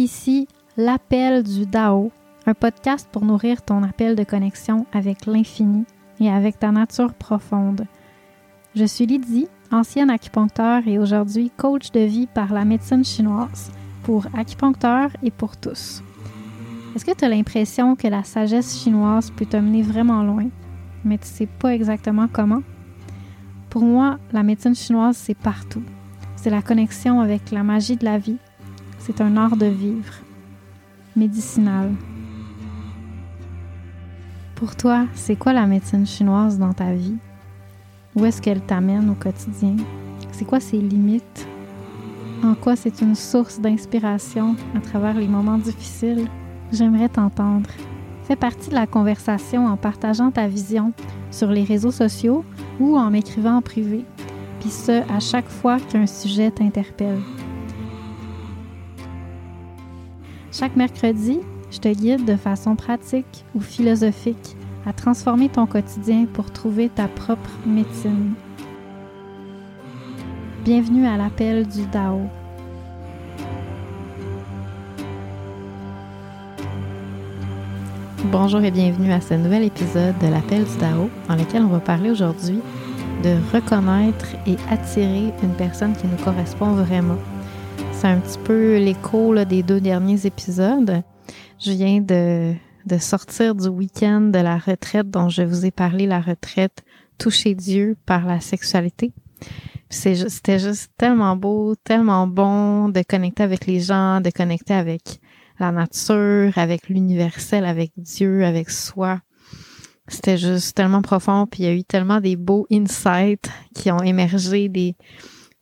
Ici, l'appel du Dao, un podcast pour nourrir ton appel de connexion avec l'infini et avec ta nature profonde. Je suis Lydie, ancienne acupuncteur et aujourd'hui coach de vie par la médecine chinoise pour acupuncteurs et pour tous. Est-ce que tu as l'impression que la sagesse chinoise peut te mener vraiment loin, mais tu sais pas exactement comment? Pour moi, la médecine chinoise, c'est partout. C'est la connexion avec la magie de la vie. C'est un art de vivre, médicinal. Pour toi, c'est quoi la médecine chinoise dans ta vie? Où est-ce qu'elle t'amène au quotidien? C'est quoi ses limites? En quoi c'est une source d'inspiration à travers les moments difficiles? J'aimerais t'entendre. Fais partie de la conversation en partageant ta vision sur les réseaux sociaux ou en m'écrivant en privé, puis ce, à chaque fois qu'un sujet t'interpelle. Chaque mercredi, je te guide de façon pratique ou philosophique à transformer ton quotidien pour trouver ta propre médecine. Bienvenue à l'appel du Dao. Bonjour et bienvenue à ce nouvel épisode de l'appel du Dao dans lequel on va parler aujourd'hui de reconnaître et attirer une personne qui nous correspond vraiment. C'est un petit peu l'écho des deux derniers épisodes. Je viens de, de sortir du week-end de la retraite dont je vous ai parlé, la retraite toucher Dieu par la sexualité. C'était juste tellement beau, tellement bon de connecter avec les gens, de connecter avec la nature, avec l'universel, avec Dieu, avec soi. C'était juste tellement profond, puis il y a eu tellement des beaux insights qui ont émergé, des,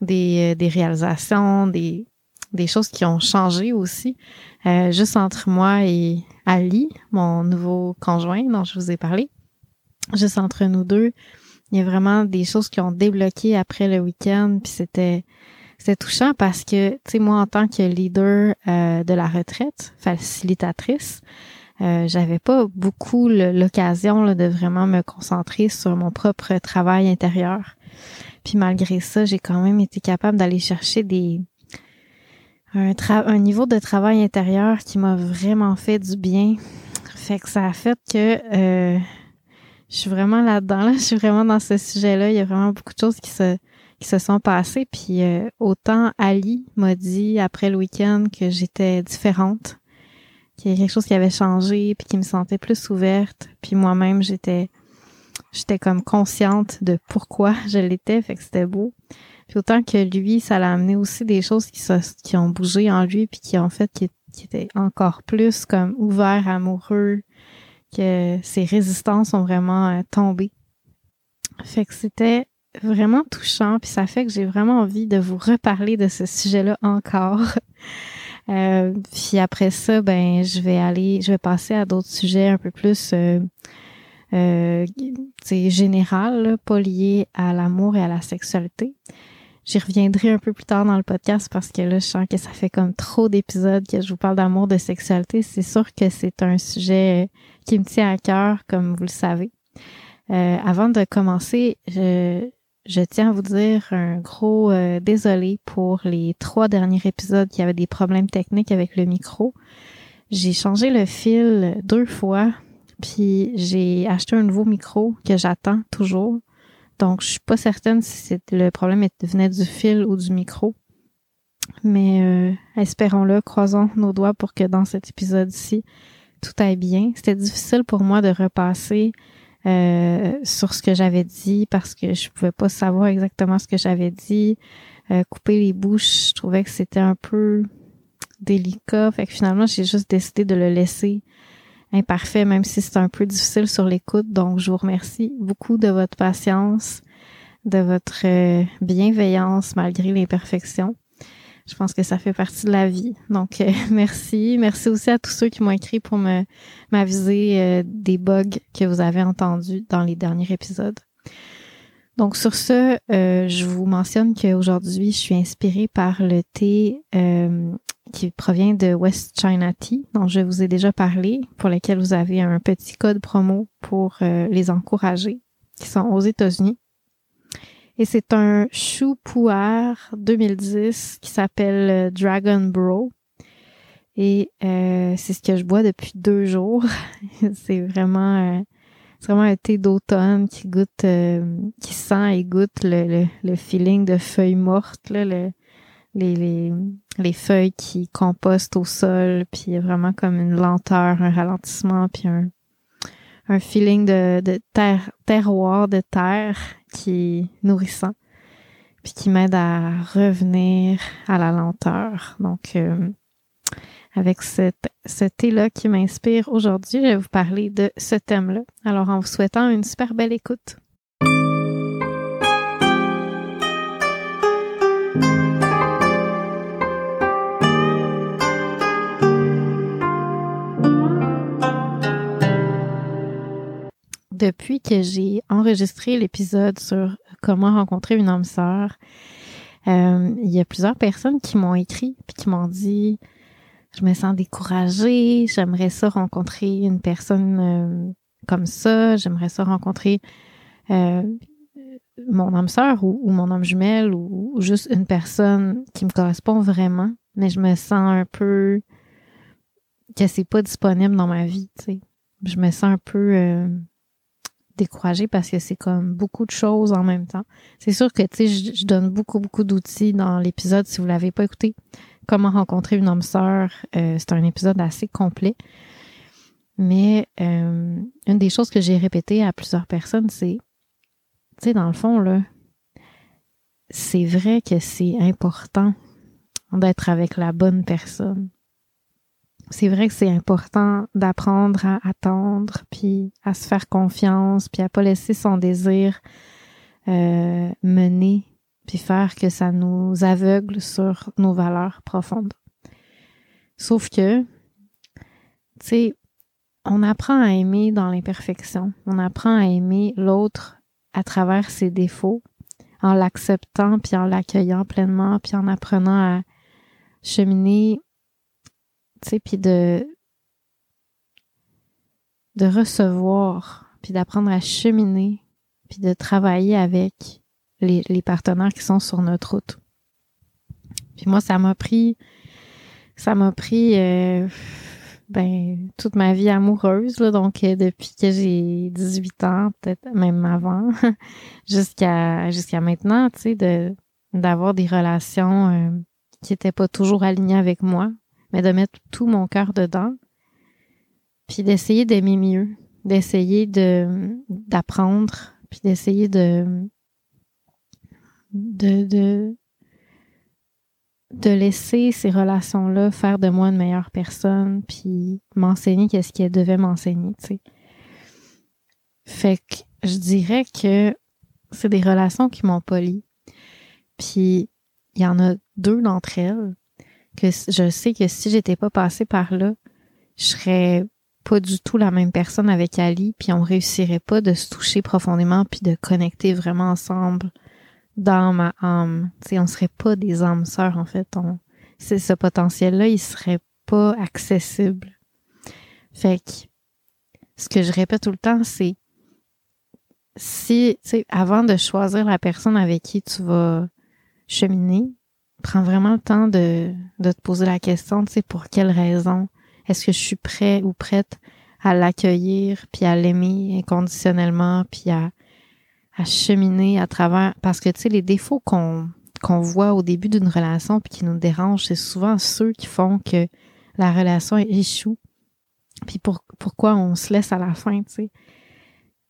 des, euh, des réalisations, des, des choses qui ont changé aussi, euh, juste entre moi et Ali, mon nouveau conjoint dont je vous ai parlé. Juste entre nous deux, il y a vraiment des choses qui ont débloqué après le week-end, puis c'était c'était touchant parce que, tu sais, moi, en tant que leader euh, de la retraite, facilitatrice, euh, j'avais pas beaucoup l'occasion de vraiment me concentrer sur mon propre travail intérieur. Puis malgré ça, j'ai quand même été capable d'aller chercher des un, un niveau de travail intérieur qui m'a vraiment fait du bien. Fait que ça a fait que euh, je suis vraiment là-dedans. Là. Je suis vraiment dans ce sujet-là. Il y a vraiment beaucoup de choses qui se qui se sont passées. Puis euh, autant Ali m'a dit après le week-end que j'étais différente, qu'il y a quelque chose qui avait changé, puis qui me sentait plus ouverte. Puis moi-même, j'étais j'étais comme consciente de pourquoi je l'étais, fait que c'était beau. Puis autant que lui, ça l'a amené aussi des choses qui, qui ont bougé en lui, puis qui ont fait qu'il était encore plus comme ouvert, amoureux, que ses résistances ont vraiment euh, tombé. Fait que c'était vraiment touchant, puis ça fait que j'ai vraiment envie de vous reparler de ce sujet-là encore. Euh, puis après ça, ben je vais aller, je vais passer à d'autres sujets un peu plus euh, euh, général, pas liés à l'amour et à la sexualité. J'y reviendrai un peu plus tard dans le podcast parce que là, je sens que ça fait comme trop d'épisodes que je vous parle d'amour, de sexualité. C'est sûr que c'est un sujet qui me tient à cœur, comme vous le savez. Euh, avant de commencer, je, je tiens à vous dire un gros euh, désolé pour les trois derniers épisodes qui avaient des problèmes techniques avec le micro. J'ai changé le fil deux fois, puis j'ai acheté un nouveau micro que j'attends toujours. Donc, je suis pas certaine si le problème venait du fil ou du micro. Mais euh, espérons-le, croisons nos doigts pour que dans cet épisode-ci, tout aille bien. C'était difficile pour moi de repasser euh, sur ce que j'avais dit parce que je pouvais pas savoir exactement ce que j'avais dit. Euh, couper les bouches, je trouvais que c'était un peu délicat. Fait que finalement, j'ai juste décidé de le laisser imparfait, même si c'est un peu difficile sur l'écoute. Donc, je vous remercie beaucoup de votre patience, de votre euh, bienveillance malgré l'imperfection je pense que ça fait partie de la vie. Donc, euh, merci. Merci aussi à tous ceux qui m'ont écrit pour me m'aviser euh, des bugs que vous avez entendus dans les derniers épisodes. Donc, sur ce, je vous mentionne qu'aujourd'hui, je suis inspirée par le thé qui provient de West China Tea, dont je vous ai déjà parlé, pour lequel vous avez un petit code promo pour les encourager, qui sont aux États-Unis. Et c'est un chou pouard 2010 qui s'appelle euh, Dragon Bro. Et euh, c'est ce que je bois depuis deux jours. c'est vraiment, euh, vraiment un thé d'automne qui goûte, euh, qui sent et goûte le, le, feeling de feuilles mortes, là, le, les, les, les feuilles qui compostent au sol, puis il y a vraiment comme une lenteur, un ralentissement, puis un, un feeling de, terre, terroir, de terre qui est nourrissant, puis qui m'aide à revenir à la lenteur. Donc, avec cette, ce thé-là qui m'inspire aujourd'hui, je vais vous parler de ce thème-là. Alors, en vous souhaitant une super belle écoute. Depuis que j'ai enregistré l'épisode sur comment rencontrer une âme sœur, euh, il y a plusieurs personnes qui m'ont écrit puis qui m'ont dit je me sens découragée, j'aimerais ça rencontrer une personne euh, comme ça, j'aimerais ça rencontrer euh, mon âme sœur ou, mon âme jumelle ou, juste une personne qui me correspond vraiment, mais je me sens un peu que c'est pas disponible dans ma vie, tu sais. Je me sens un peu découragée parce que c'est comme beaucoup de choses en même temps. C'est sûr que, tu sais, je, donne beaucoup, beaucoup d'outils dans l'épisode si vous l'avez pas écouté. Comment rencontrer une homme sœur, euh, c'est un épisode assez complet. Mais euh, une des choses que j'ai répétées à plusieurs personnes, c'est, tu sais, dans le fond, là, c'est vrai que c'est important d'être avec la bonne personne. C'est vrai que c'est important d'apprendre à attendre, puis à se faire confiance, puis à pas laisser son désir euh, mener puis faire que ça nous aveugle sur nos valeurs profondes. Sauf que, tu sais, on apprend à aimer dans l'imperfection. On apprend à aimer l'autre à travers ses défauts, en l'acceptant, puis en l'accueillant pleinement, puis en apprenant à cheminer, puis de, de recevoir, puis d'apprendre à cheminer, puis de travailler avec les, partenaires qui sont sur notre route. Puis moi, ça m'a pris, ça m'a pris, euh, ben, toute ma vie amoureuse, là, donc euh, depuis que j'ai 18 ans, peut-être même avant, jusqu'à jusqu'à maintenant, tu sais, de d'avoir des relations euh, qui étaient pas toujours alignées avec moi, mais de mettre tout mon cœur dedans, puis d'essayer d'aimer mieux, d'essayer de d'apprendre, puis d'essayer de de, de, de laisser ces relations-là faire de moi une meilleure personne, puis m'enseigner qu'est-ce qu'elle devait m'enseigner, tu sais. Fait que je dirais que c'est des relations qui m'ont poli. Puis il y en a deux d'entre elles que je sais que si j'étais pas passée par là, je serais pas du tout la même personne avec Ali, puis on réussirait pas de se toucher profondément puis de connecter vraiment ensemble dans ma âme. sais, on serait pas des âmes sœurs, en fait. On, c'est ce potentiel-là, il serait pas accessible. Fait que, ce que je répète tout le temps, c'est si, tu sais, avant de choisir la personne avec qui tu vas cheminer, prends vraiment le temps de, de te poser la question, tu sais, pour quelle raison est-ce que je suis prêt ou prête à l'accueillir, puis à l'aimer inconditionnellement, puis à à cheminer à travers parce que tu sais les défauts qu'on qu'on voit au début d'une relation puis qui nous dérangent, c'est souvent ceux qui font que la relation échoue. Puis pour, pourquoi on se laisse à la fin, tu sais.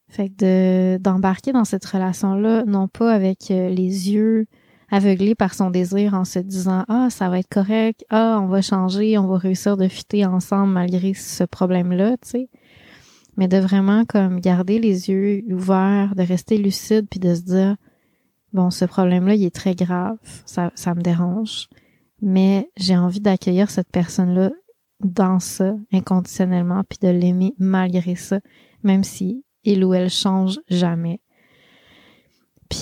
Fait que de d'embarquer dans cette relation-là, non pas avec euh, les yeux aveuglés par son désir en se disant ah ça va être correct, ah on va changer, on va réussir de fitter ensemble malgré ce problème-là, tu sais mais de vraiment comme garder les yeux ouverts, de rester lucide puis de se dire bon ce problème-là il est très grave, ça ça me dérange, mais j'ai envie d'accueillir cette personne-là dans ça inconditionnellement puis de l'aimer malgré ça, même si il ou elle change jamais.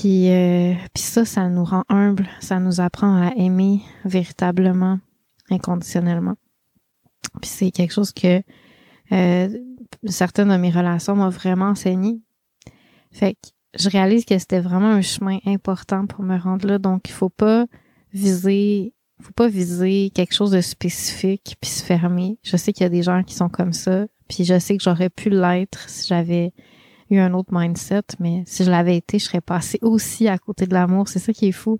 Puis, euh, ça, ça nous rend humbles, ça nous apprend à aimer véritablement, inconditionnellement. Puis c'est quelque chose que euh, certaines de mes relations m'ont vraiment enseigné. Fait que je réalise que c'était vraiment un chemin important pour me rendre là. Donc, il faut pas viser faut pas viser quelque chose de spécifique puis se fermer. Je sais qu'il y a des gens qui sont comme ça, puis je sais que j'aurais pu l'être si j'avais eu un autre mindset, mais si je l'avais été, je serais passée aussi à côté de l'amour. C'est ça qui est fou.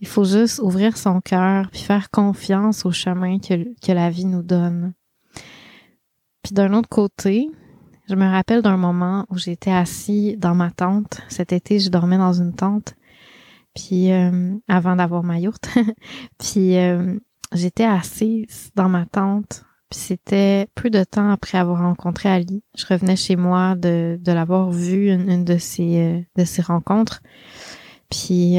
Il faut juste ouvrir son cœur puis faire confiance au chemin que, la vie nous donne. Puis d'un autre côté, je me rappelle d'un moment où j'étais assis dans ma tente. Cet été, je dormais dans une tente. Puis euh, avant d'avoir ma yourte. puis euh, j'étais assise dans ma tente. C'était peu de temps après avoir rencontré Ali. Je revenais chez moi de, l'avoir vu une, de ces euh, rencontres. Puis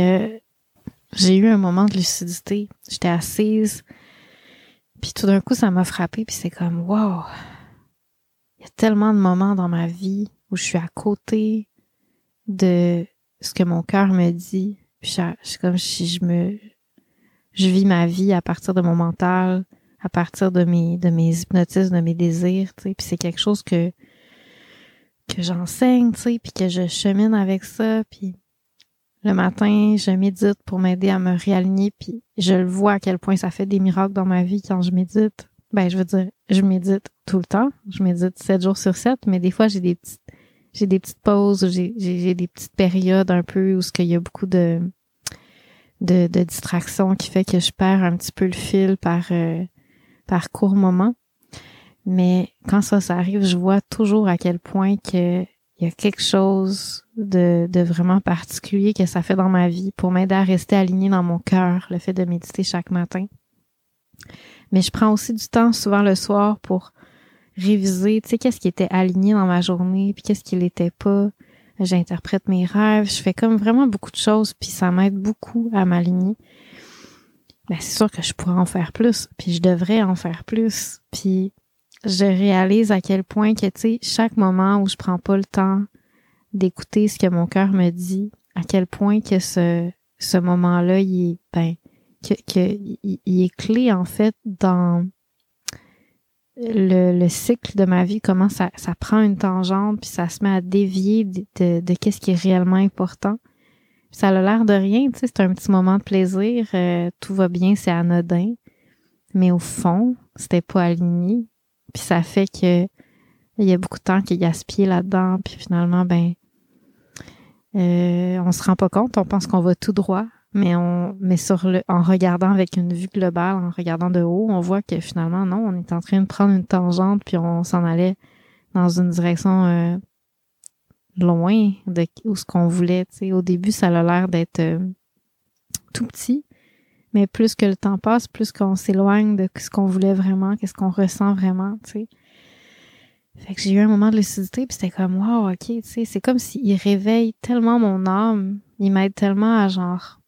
j'ai eu un moment de lucidité. J'étais assise. Puis tout d'un coup, ça m'a frappé. Puis c'est comme wow, y a tellement de moments dans ma vie où je suis à côté de ce que mon cœur me dit. Puis comme si je me je vis ma vie à partir de mon mental, à partir de mes de mes hypnotismes, de mes désirs, tu sais. Puis c'est quelque chose que que j'enseigne, tu sais, puis que je chemine avec ça, puis le matin, je médite pour m'aider à me réaligner, puis je le vois à quel point ça fait des miracles dans ma vie quand je médite ben je veux dire, je médite tout le temps. Je médite sept jours sur sept, mais des fois j'ai des petites j'ai des petites pauses, j'ai, des petites périodes un peu où ce qu'il y a beaucoup de, de, de distractions qui fait que je perds un petit peu le fil par euh, par court moment. Mais quand ça, ça arrive, je vois toujours à quel point que il y a quelque chose de, de vraiment particulier que ça fait dans ma vie pour m'aider à rester aligné dans mon cœur, le fait de méditer chaque matin. Mais je prends aussi du temps souvent le soir pour réviser, tu sais, qu'est-ce qui était aligné dans ma journée, puis qu'est-ce qui l'était pas. J'interprète mes rêves, je fais comme vraiment beaucoup de choses, puis ça m'aide beaucoup à m'aligner. Ben, c'est sûr que je pourrais en faire plus, puis je devrais en faire plus. Puis je réalise à quel point que, tu sais, chaque moment où je prends pas le temps d'écouter ce que mon cœur me dit, à quel point que ce, ce moment-là, il est, ben, qu'il est clé en fait dans le, cycle de ma vie, comment ça, ça prend une tangente, puis ça se met à dévier de, de, qu'est-ce qui est réellement important. Ça a l'air de rien, tu sais, c'est un petit moment de plaisir, euh, tout va bien, c'est anodin, mais au fond, c'était pas aligné, puis ça fait que il y a beaucoup de temps qui est gaspillé là-dedans, puis finalement, ben, euh, on se rend pas compte, on pense qu'on va tout droit, mais on mais en regardant avec une vue globale, en regardant de haut, on voit que finalement non, on est en train de prendre une tangente puis on s'en allait dans une direction euh, loin de où ce qu'on voulait. sais Au début, ça a l'air d'être euh, tout petit, mais plus que le temps passe, plus qu'on s'éloigne de ce qu'on voulait vraiment, qu'est-ce qu'on ressent vraiment, tu sais. Fait que j'ai eu un moment de lucidité, puis c'était comme wow, ok, c'est comme s'il réveille tellement mon âme, il m'aide tellement à genre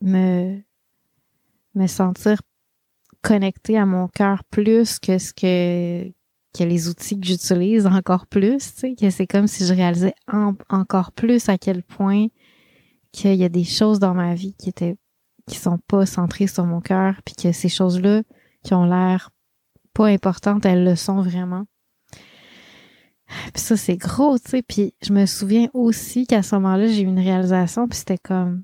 me, me sentir connecté à mon cœur plus que ce que, que les outils que j'utilise encore plus, tu sais, que c'est comme si je réalisais encore plus à quel point qu'il y a des choses dans ma vie qui étaient qui sont pas centrées sur mon cœur puis que ces choses-là qui ont l'air pas importantes, elles le sont vraiment. Puis ça c'est gros, tu sais, puis je me souviens aussi qu'à ce moment-là, j'ai eu une réalisation puis c'était comme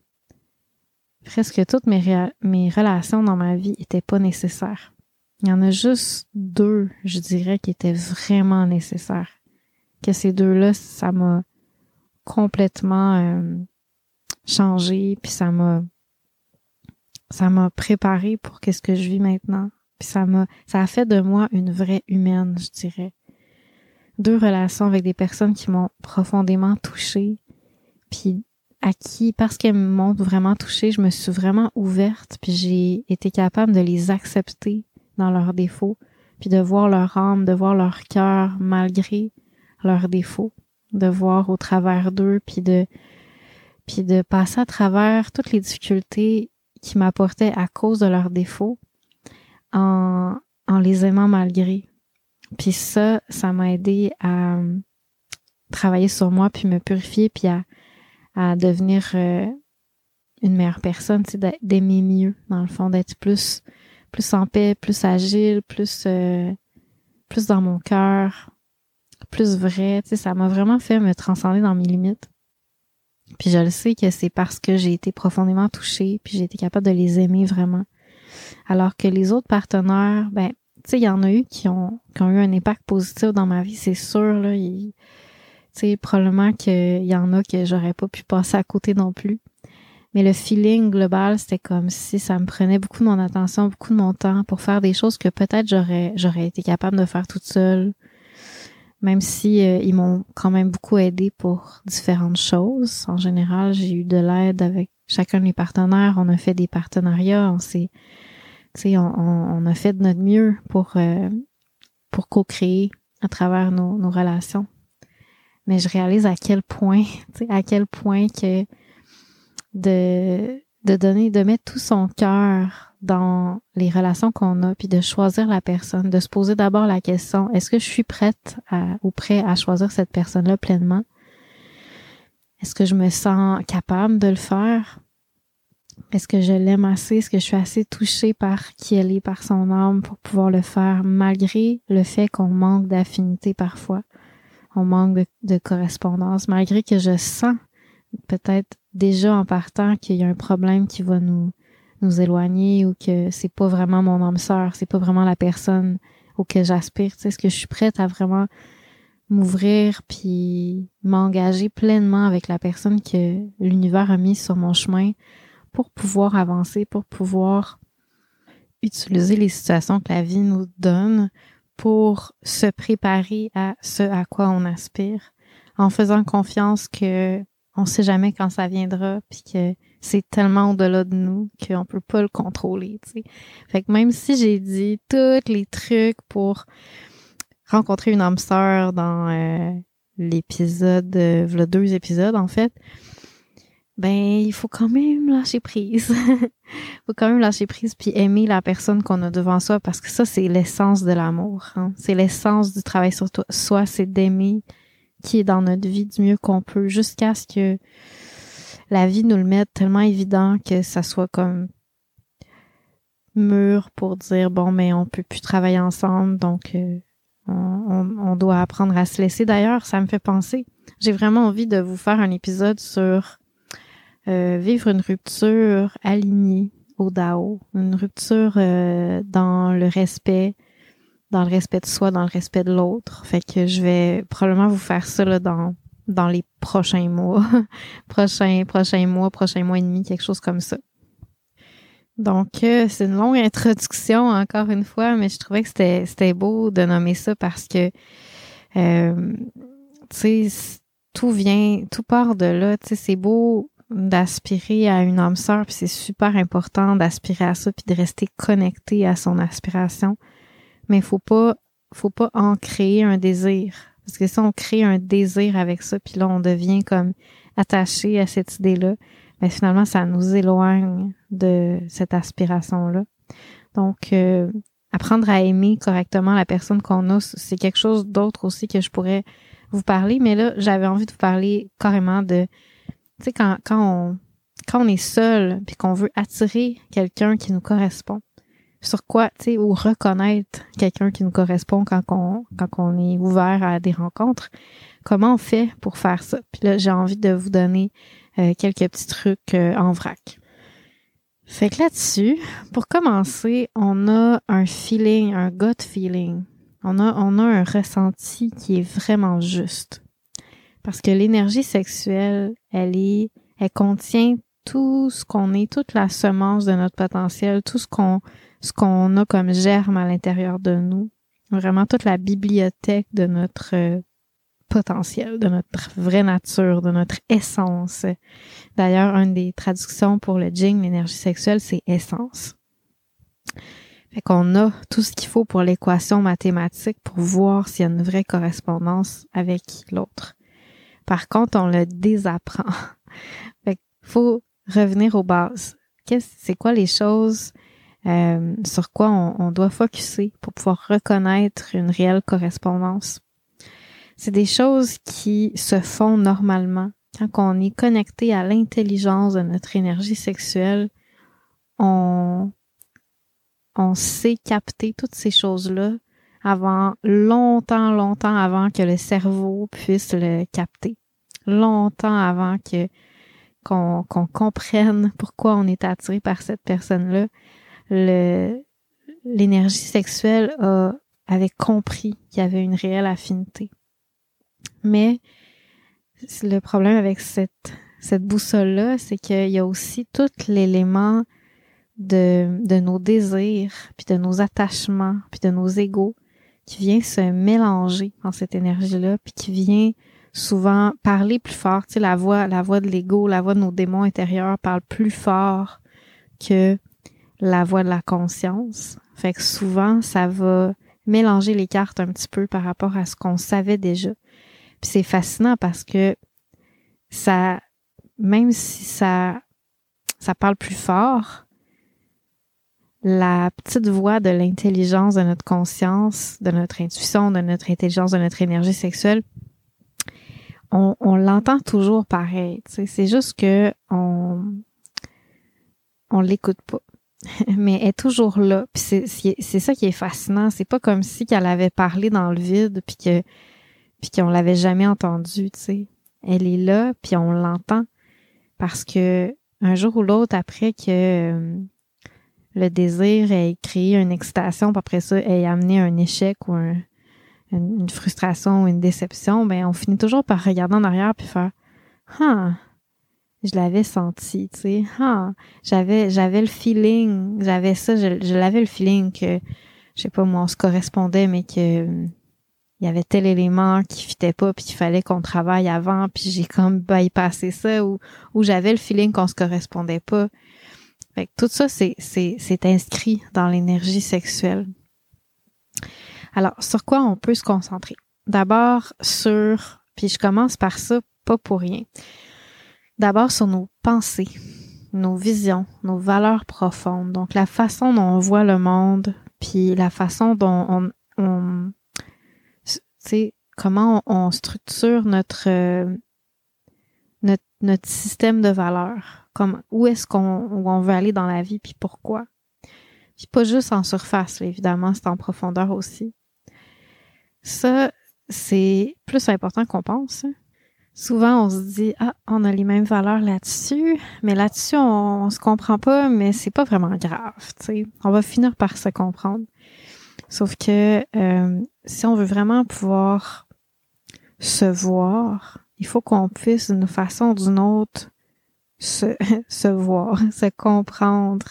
presque toutes mes, mes relations dans ma vie étaient pas nécessaires. Il y en a juste deux, je dirais, qui étaient vraiment nécessaires. Que ces deux-là, ça m'a complètement euh, changé, puis ça m'a ça m'a préparé pour qu'est-ce que je vis maintenant. Puis ça m'a ça a fait de moi une vraie humaine, je dirais. Deux relations avec des personnes qui m'ont profondément touchée, puis à qui, parce qu'elles m'ont vraiment touchée, je me suis vraiment ouverte, puis j'ai été capable de les accepter dans leurs défauts, puis de voir leur âme, de voir leur cœur malgré leurs défauts, de voir au travers d'eux, puis de puis de passer à travers toutes les difficultés qui m'apportaient à cause de leurs défauts en, en les aimant malgré. Puis ça, ça m'a aidé à travailler sur moi, puis me purifier, puis à, devenir euh, une meilleure personne, d'aimer mieux, dans le fond, d'être plus plus en paix, plus agile, plus euh, plus dans mon cœur, plus vrai. Tu sais, ça m'a vraiment fait me transcender dans mes limites. Puis je le sais que c'est parce que j'ai été profondément touchée, puis j'ai été capable de les aimer vraiment. Alors que les autres partenaires, ben, tu sais, il y en a eu qui ont, qui ont eu un impact positif dans ma vie, c'est sûr, là. Tu sais, probablement qu'il y en a que j'aurais pas pu passer à côté non plus. Mais le feeling global, c'était comme si ça me prenait beaucoup de mon attention, beaucoup de mon temps pour faire des choses que peut-être j'aurais, j'aurais été capable de faire toute seule. Même si euh, ils m'ont quand même beaucoup aidé pour différentes choses. En général, j'ai eu de l'aide avec chacun de mes partenaires. On a fait des partenariats. On s'est, on, on, a fait de notre mieux pour euh, pour co-créer à travers nos, nos relations. Mais je réalise à quel point, à quel point que de, de donner, de mettre tout son cœur dans les relations qu'on a, puis de choisir la personne, de se poser d'abord la question, est-ce que je suis prête ou prêt à choisir cette personne-là pleinement? Est-ce que je me sens capable de le faire? Est-ce que je l'aime assez? Est-ce que je suis assez touchée par qui elle est, par son âme pour pouvoir le faire malgré le fait qu'on manque d'affinité parfois? On manque de correspondance, malgré que je sens peut-être déjà en partant qu'il y a un problème qui va nous nous éloigner ou que c'est pas vraiment mon âme sœur, c'est pas vraiment la personne auquel j'aspire. Tu sais, est-ce que je suis prête à vraiment m'ouvrir puis m'engager pleinement avec la personne que l'univers a mis sur mon chemin pour pouvoir avancer, pour pouvoir utiliser les situations que la vie nous donne pour se préparer à ce à quoi on aspire? En faisant confiance que on sait jamais quand ça viendra puis que c'est tellement au-delà de nous qu'on peut pas le contrôler, tu sais. Fait que même si j'ai dit tous les trucs pour rencontrer une âme sœur dans euh, l'épisode, euh, le deux épisodes en fait, ben il faut quand même lâcher prise. faut quand même lâcher prise puis aimer la personne qu'on a devant soi parce que ça c'est l'essence de l'amour. Hein. C'est l'essence du travail sur soi, c'est d'aimer qui est dans notre vie du mieux qu'on peut jusqu'à ce que la vie nous le mette tellement évident que ça soit comme mûr pour dire bon mais on peut plus travailler ensemble donc euh, on, doit apprendre à se laisser. D'ailleurs ça me fait penser j'ai vraiment envie de vous faire un épisode sur euh, vivre une rupture alignée au Dao une rupture euh, dans le respect dans le respect de soi, dans le respect de l'autre. Fait que je vais probablement vous faire ça là, dans dans les prochains mois, prochains prochains mois, prochains mois et demi, quelque chose comme ça. Donc euh, c'est une longue introduction encore une fois, mais je trouvais que c'était c'était beau de nommer ça parce que euh, tu sais tout vient, tout part de là. Tu sais c'est beau d'aspirer à une âme sœur, puis c'est super important d'aspirer à ça, puis de rester connecté à son aspiration mais faut pas faut pas en créer un désir parce que si on crée un désir avec ça puis là on devient comme attaché à cette idée-là, mais ben, finalement ça nous éloigne de cette aspiration là. Donc euh, apprendre à aimer correctement la personne qu'on a, c'est quelque chose d'autre aussi que je pourrais vous parler, mais là j'avais envie de vous parler carrément de tu sais quand quand on quand on est seul puis qu'on veut attirer quelqu'un qui nous correspond sur quoi, tu sais, ou reconnaître quelqu'un qui nous correspond quand on, est ouvert à des rencontres. Comment on fait pour faire ça? Puis là, j'ai envie de vous donner euh, quelques petits trucs euh, en vrac. Fait que là-dessus, pour commencer, on a un feeling, un gut feeling. On a, on a un ressenti qui est vraiment juste. Parce que l'énergie sexuelle, elle est, elle contient tout ce qu'on est, toute la semence de notre potentiel, tout ce qu'on, ce qu'on a comme germe à l'intérieur de nous. Vraiment toute la bibliothèque de notre euh, potentiel, de notre vraie nature, de notre essence. D'ailleurs, une des traductions pour le jing, l'énergie sexuelle, c'est essence. Fait qu'on a tout ce qu'il faut pour l'équation mathématique pour voir s'il y a une vraie correspondance avec l'autre. Par contre, on le désapprend. Fait qu'il faut revenir aux bases. C'est quoi les choses euh, sur quoi on, doit focuser pour pouvoir reconnaître une réelle correspondance. C'est des choses qui se font normalement. Quand on est connecté à l'intelligence de notre énergie sexuelle, on, on sait capter toutes ces choses-là avant longtemps, longtemps avant que le cerveau puisse le capter. Longtemps avant que qu'on comprenne pourquoi on est attiré par cette personne-là l'énergie sexuelle a, avait compris qu'il y avait une réelle affinité. Mais le problème avec cette, cette boussole-là, c'est qu'il y a aussi tout l'élément de, de nos désirs, puis de nos attachements, puis de nos égaux qui vient se mélanger dans cette énergie-là, puis qui vient souvent parler plus fort. Tu sais, la voix, la voix de l'ego, la voix de nos démons intérieurs parle plus fort que la voix de la conscience. Fait que souvent, ça va mélanger les cartes un petit peu par rapport à ce qu'on savait déjà. Puis c'est fascinant parce que ça, même si ça, ça parle plus fort, la petite voix de l'intelligence de notre conscience, de notre intuition, de notre intelligence, de notre énergie sexuelle, on, l'entend toujours pareil. C'est juste que on on l'écoute pas. Mais elle est toujours là. C'est ça qui est fascinant. C'est pas comme si qu'elle avait parlé dans le vide puis que puis qu'on l'avait jamais entendue. Tu sais, elle est là puis on l'entend parce que un jour ou l'autre après que euh, le désir ait créé une excitation, puis après ça, ait amené un échec ou une, frustration ou une déception, ben on finit toujours par regarder en arrière puis faire Ah, je l'avais senti, tu sais. Ah, j'avais j'avais le feeling, j'avais ça, je, je l'avais le feeling que je sais pas moi, on se correspondait, mais que il y avait tel élément qui fitait pas puis qu'il fallait qu'on travaille avant puis j'ai comme bypassé ça ou ou j'avais le feeling qu'on se correspondait pas tout ça, c'est inscrit dans l'énergie sexuelle. Alors, sur quoi on peut se concentrer? D'abord sur, puis je commence par ça, pas pour rien. D'abord sur nos pensées, nos visions, nos valeurs profondes. Donc, la façon dont on voit le monde, puis la façon dont on, on comment on, structure notre, notre, notre système de valeurs comme où est-ce qu'on on veut aller dans la vie puis pourquoi. Puis pas juste en surface, évidemment, c'est en profondeur aussi. Ça, c'est plus important qu'on pense. Hein. Souvent, on se dit ah, on a les mêmes valeurs là-dessus, mais là-dessus on, se comprend pas, mais c'est pas vraiment grave. sais. On va finir par se comprendre. Sauf que euh, si on veut vraiment pouvoir se voir, il faut qu'on puisse d'une façon ou d'une autre se, se voir, se comprendre,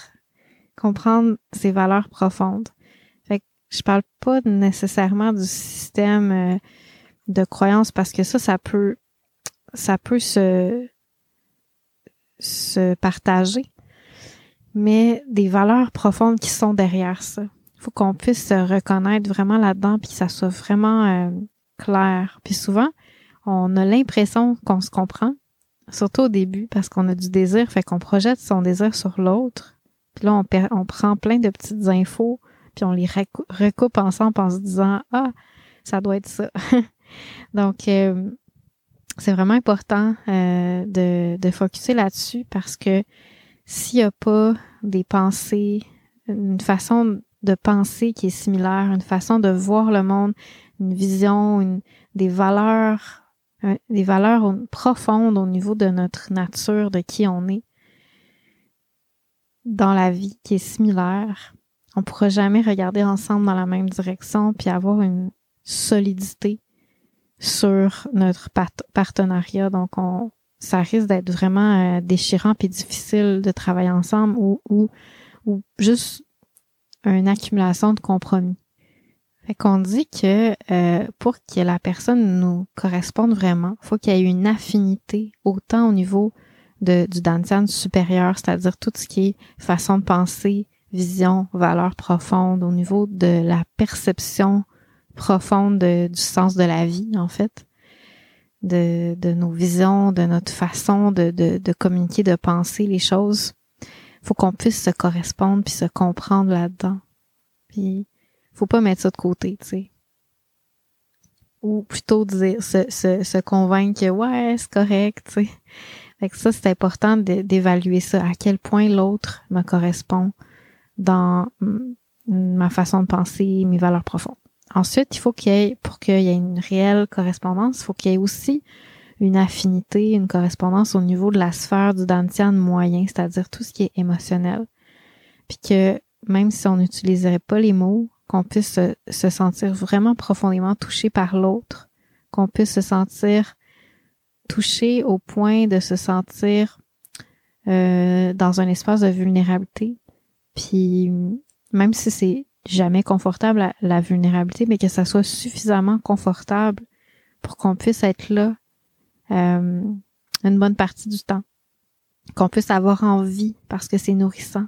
comprendre ses valeurs profondes. Fait que je parle pas nécessairement du système euh, de croyance parce que ça, ça peut, ça peut se, se partager, mais des valeurs profondes qui sont derrière ça. Il faut qu'on puisse se reconnaître vraiment là-dedans puis que ça soit vraiment euh, clair. Puis souvent, on a l'impression qu'on se comprend, Surtout au début, parce qu'on a du désir, fait qu'on projette son désir sur l'autre. Puis là, on, prend plein de petites infos, puis on les recoupe ensemble en se disant Ah, ça doit être ça. Donc, euh, c'est vraiment important euh, de, de focuser là-dessus parce que s'il n'y a pas des pensées, une façon de penser qui est similaire, une façon de voir le monde, une vision, une, des valeurs des valeurs profondes au niveau de notre nature, de qui on est dans la vie, qui est similaire. On pourra jamais regarder ensemble dans la même direction puis avoir une solidité sur notre partenariat. Donc, on, ça risque d'être vraiment euh, déchirant puis difficile de travailler ensemble ou, ou, ou juste une accumulation de compromis. Fait qu'on dit que euh, pour que la personne nous corresponde vraiment, faut qu'il y ait une affinité autant au niveau de, du dantian supérieur, c'est-à-dire tout ce qui est façon de penser, vision, valeur profonde, au niveau de la perception profonde du sens de la vie, en fait, de, de nos visions, de notre façon de, de, de communiquer, de penser les choses. faut qu'on puisse se correspondre puis se comprendre là-dedans. Puis faut pas mettre ça de côté, tu sais. Ou plutôt dire, se, se, se convaincre que ouais, c'est correct, tu sais. Fait que ça, c'est important d'évaluer ça, à quel point l'autre me correspond dans ma façon de penser, mes valeurs profondes. Ensuite, il faut qu'il y ait, pour qu'il y ait une réelle correspondance, il faut qu'il y ait aussi une affinité, une correspondance au niveau de la sphère du dantian moyen, c'est-à-dire tout ce qui est émotionnel. Puis que même si on n'utiliserait pas les mots, qu'on puisse se, se, sentir vraiment profondément touché par l'autre, qu'on puisse se sentir touché au point de se sentir euh, dans un espace de vulnérabilité. Puis même si c'est jamais confortable la, la, vulnérabilité, mais que ça soit suffisamment confortable pour qu'on puisse être là euh, une bonne partie du temps, qu'on puisse avoir envie parce que c'est nourrissant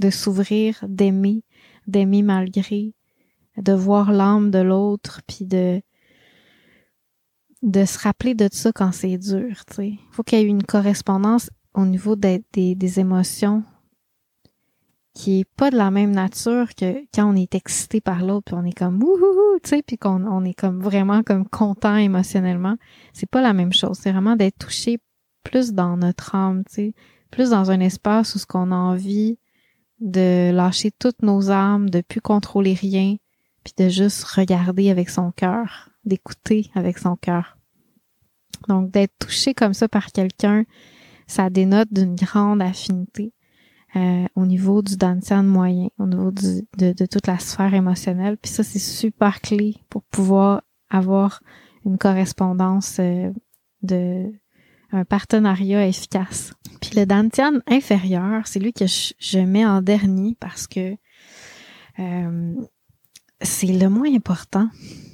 de s'ouvrir, d'aimer, d'aimer malgré, de voir l'âme de l'autre, puis de de se rappeler de ça quand c'est dur, tu sais. Faut qu'il y ait une correspondance au niveau des, des, émotions qui est pas de la même nature que quand on est excité par l'autre, puis on est comme wouhou, tu sais, puis qu'on on est comme vraiment comme content émotionnellement. C'est pas la même chose. C'est vraiment d'être touché plus dans notre âme, tu sais, plus dans un espace où ce qu'on a envie de lâcher toutes nos âmes, de plus contrôler rien, puis de juste regarder avec son cœur, d'écouter avec son cœur. Donc d'être touché comme ça par quelqu'un, ça dénote d'une grande affinité euh, au niveau du dantian moyen, au niveau du, de, de, toute la sphère émotionnelle. Puis ça, c'est super clé pour pouvoir avoir une correspondance euh, de un partenariat efficace. Puis le dantian inférieur, c'est lui que je, mets en dernier parce que euh, c'est le moins important.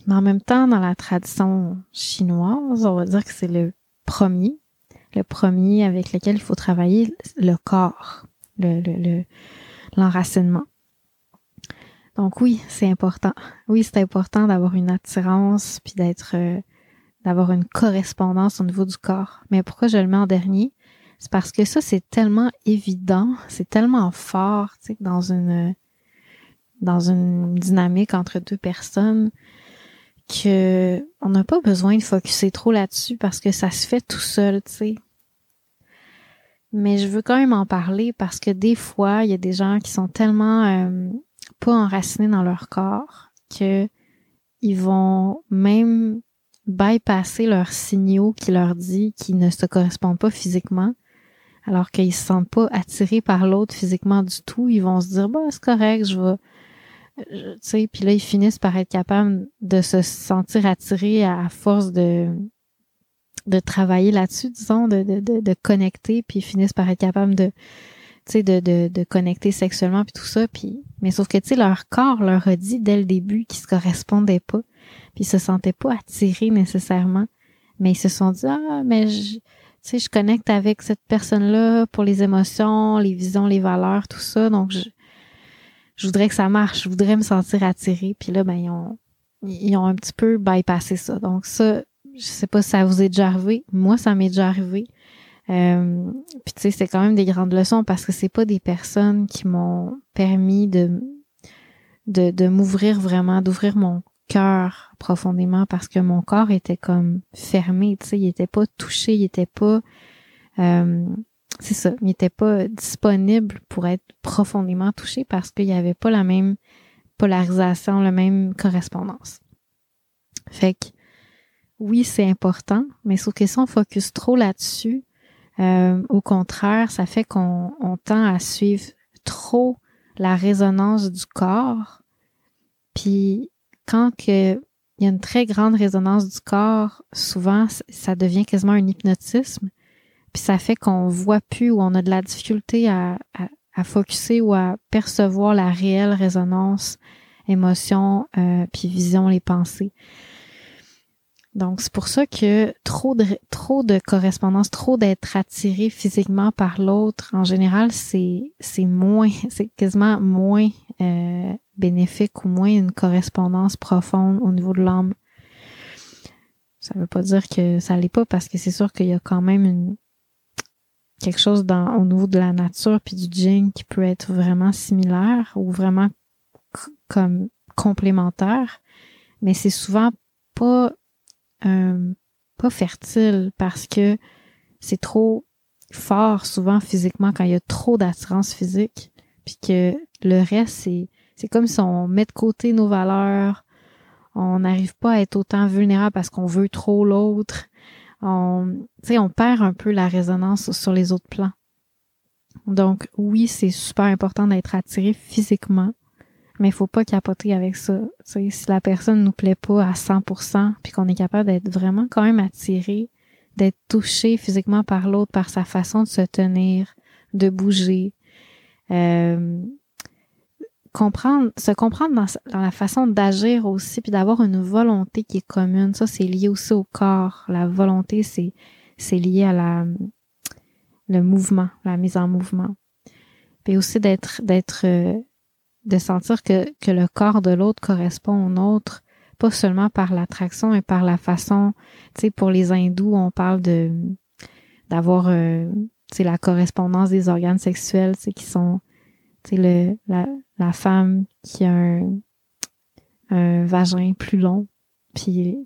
Mais en même temps, dans la tradition chinoise, on va dire que c'est le premier, le premier avec lequel il faut travailler le corps, le, le, l'enracinement. Donc oui, c'est important. Oui, c'est important d'avoir une attirance puis d'être euh, d'avoir une correspondance au niveau du corps. Mais pourquoi je le mets en dernier? C'est parce que ça c'est tellement évident, c'est tellement fort, tu sais, dans une dans une dynamique entre deux personnes que on n'a pas besoin de focuser trop là-dessus parce que ça se fait tout seul, tu sais. Mais je veux quand même en parler parce que des fois, il y a des gens qui sont tellement euh, pas enracinés dans leur corps que ils vont même bypasser leurs signaux qui leur dit qu'ils ne se correspondent pas physiquement, alors qu'ils se sentent pas attirés par l'autre physiquement du tout. Ils vont se dire, bah, c'est correct, je vais, tu sais, puis là, ils finissent par être capables de se sentir attirés à force de, de travailler là-dessus, disons, de, de, de, de, connecter, puis ils finissent par être capables de, de, de, de connecter sexuellement, puis tout ça, puis, mais sauf que, tu sais, leur corps leur a dit dès le début qu'ils se correspondaient pas, puis ils se sentaient pas attirés nécessairement, mais ils se sont dit, ah, mais je, tu sais, je connecte avec cette personne-là pour les émotions, les visions, les valeurs, tout ça, donc je, je voudrais que ça marche, je voudrais me sentir attirée. Puis là, ben, ils ont, ils ont un petit peu bypassé ça. Donc ça, je sais pas si ça vous est déjà arrivé. Moi, ça m'est déjà arrivé. Euh, puis tu sais, c'est quand même des grandes leçons parce que c'est pas des personnes qui m'ont permis de, de, de m'ouvrir vraiment, d'ouvrir mon cœur profondément parce que mon corps était comme fermé, tu sais, il était pas touché, il était pas euh, c'est ça, il n'était pas disponible pour être profondément touché parce qu'il n'y avait pas la même polarisation, la même correspondance. Fait que oui, c'est important, mais sauf que si on focus trop là-dessus, euh, au contraire, ça fait qu'on on tend à suivre trop la résonance du corps. Puis quand que il y a une très grande résonance du corps, souvent ça devient quasiment un hypnotisme. Puis ça fait qu'on voit plus ou on a de la difficulté à, à, à focuser ou à percevoir la réelle résonance, émotion, euh, puis vision, les pensées. Donc c'est pour ça que trop de trop de correspondance, trop d'être attiré physiquement par l'autre, en général, c'est c'est moins, c'est quasiment moins euh, bénéfique ou moins une correspondance profonde au niveau de l'âme. Ça veut pas dire que ça l'est pas parce que c'est sûr qu'il y a quand même une quelque chose dans, au niveau de la nature puis du gene qui peut être vraiment similaire ou vraiment comme complémentaire, mais c'est souvent pas euh, pas fertile parce que c'est trop fort souvent physiquement quand il y a trop d'attirance physique puis que le reste c'est c'est comme si on met de côté nos valeurs on n'arrive pas à être autant vulnérable parce qu'on veut trop l'autre on, on perd un peu la résonance sur les autres plans. Donc oui, c'est super important d'être attiré physiquement, mais faut pas capoter avec ça. si la personne nous plaît pas à 100%, puis qu'on est capable d'être vraiment quand même attiré, d'être touché physiquement par l'autre, par sa façon de se tenir, de bouger, euh, comprendre, se comprendre dans, la façon d'agir aussi, puis d'avoir une volonté qui est commune. Ça, c'est lié aussi au corps. La volonté, c'est c'est lié à la le mouvement, la mise en mouvement. Puis aussi d'être d'être euh, de sentir que que le corps de l'autre correspond au nôtre, pas seulement par l'attraction, mais par la façon. Tu sais, pour les hindous, on parle de d'avoir euh, c'est la correspondance des organes sexuels, c'est qui sont c'est le la, la femme qui a un, un vagin plus long, puis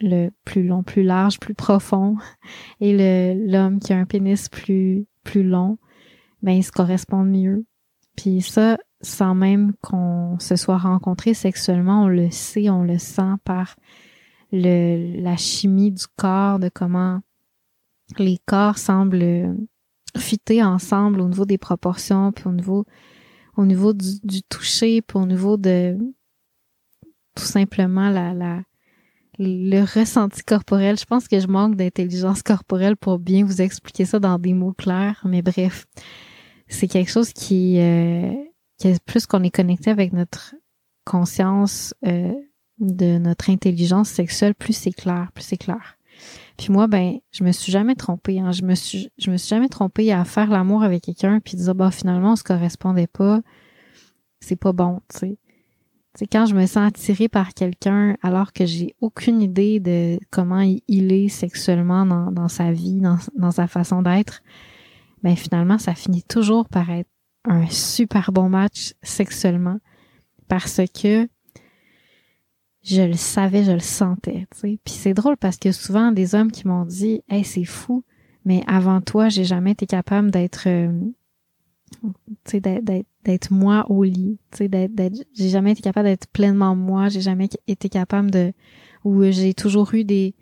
le plus long, plus large, plus profond, et le l'homme qui a un pénis plus plus long, ben ils se correspondent mieux. Puis ça, sans même qu'on se soit rencontré sexuellement, on le sait, on le sent par le la chimie du corps, de comment les corps semblent fitter ensemble au niveau des proportions, puis au niveau au niveau du, du toucher, puis au niveau de tout simplement la, la le ressenti corporel. Je pense que je manque d'intelligence corporelle pour bien vous expliquer ça dans des mots clairs, mais bref, c'est quelque chose qui, euh, plus qu'on est connecté avec notre conscience euh, de notre intelligence sexuelle, plus c'est clair, plus c'est clair. Puis moi, ben, je me suis jamais trompée. Hein. Je me suis, je me suis jamais trompée à faire l'amour avec quelqu'un puis dire bah finalement on se correspondait pas. C'est pas bon. C'est quand je me sens attirée par quelqu'un alors que j'ai aucune idée de comment il est sexuellement dans, dans sa vie, dans, dans sa façon d'être, ben finalement ça finit toujours par être un super bon match sexuellement parce que je le savais, je le sentais, tu sais. Puis c'est drôle parce que souvent des hommes qui m'ont dit "Hey, c'est fou, mais avant toi, j'ai jamais été capable d'être euh, d'être moi au lit, j'ai jamais été capable d'être pleinement moi, j'ai jamais été capable de ou j'ai toujours eu des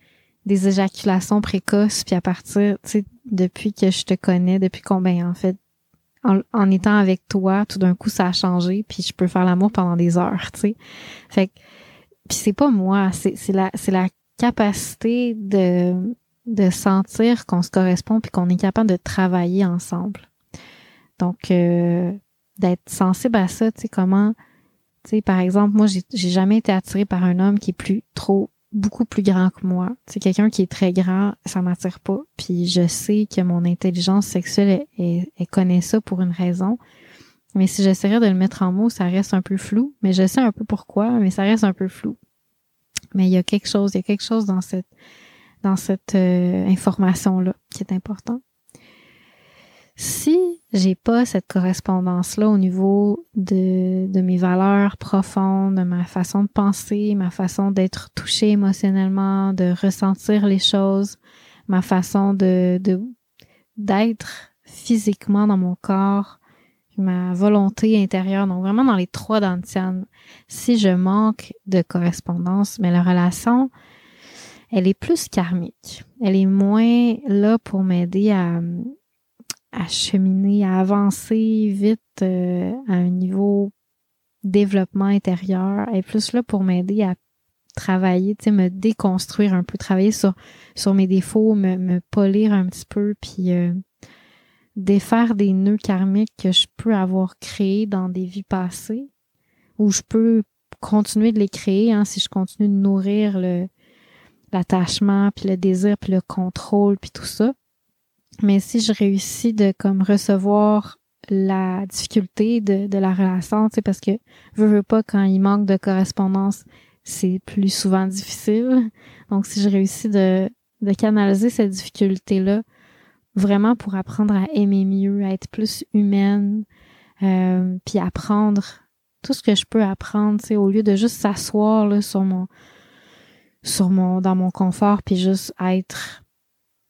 des éjaculations précoces puis à partir tu sais depuis que je te connais, depuis combien en fait en, étant avec toi, tout d'un coup ça a changé puis je peux faire l'amour pendant des heures, tu sais. Fait que puis c'est pas moi, c'est la la capacité de de sentir qu'on se correspond puis qu'on est capable de travailler ensemble. Donc euh, d'être sensible à ça, tu sais comment tu sais par exemple, moi j'ai jamais été attirée par un homme qui est plus trop beaucoup plus grand que moi. C'est quelqu'un qui est très grand, ça m'attire pas. Puis je sais que mon intelligence sexuelle elle, connaît ça pour une raison. Mais si j'essaierais de le mettre en mots, ça reste un peu flou. Mais je sais un peu pourquoi, mais ça reste un peu flou. Mais il y a quelque chose, il y a quelque chose dans cette dans cette euh, information là qui est important. Si j'ai pas cette correspondance là au niveau de, de mes valeurs profondes, de ma façon de penser, ma façon d'être touchée émotionnellement, de ressentir les choses, ma façon de d'être physiquement dans mon corps, ma volonté intérieure, donc vraiment dans les trois dantianes. Si je manque de correspondance, mais la relation, elle est plus karmique. Elle est moins là pour m'aider à, à cheminer, à avancer vite euh, à un niveau développement intérieur. Elle est plus là pour m'aider à travailler, tu sais, me déconstruire un peu, travailler sur sur mes défauts, me, me polir un petit peu, puis euh, défaire des nœuds karmiques que je peux avoir créés dans des vies passées, ou je peux continuer de les créer hein, si je continue de nourrir le l'attachement, puis le désir, puis le contrôle, puis tout ça. Mais si je réussis de comme recevoir la difficulté de, de la relation, tu sais, parce que je veux pas quand il manque de correspondance, c'est plus souvent difficile. Donc si je réussis de, de canaliser cette difficulté-là vraiment pour apprendre à aimer mieux, à être plus humaine, euh, puis apprendre tout ce que je peux apprendre, tu sais, au lieu de juste s'asseoir là sur mon sur mon dans mon confort puis juste être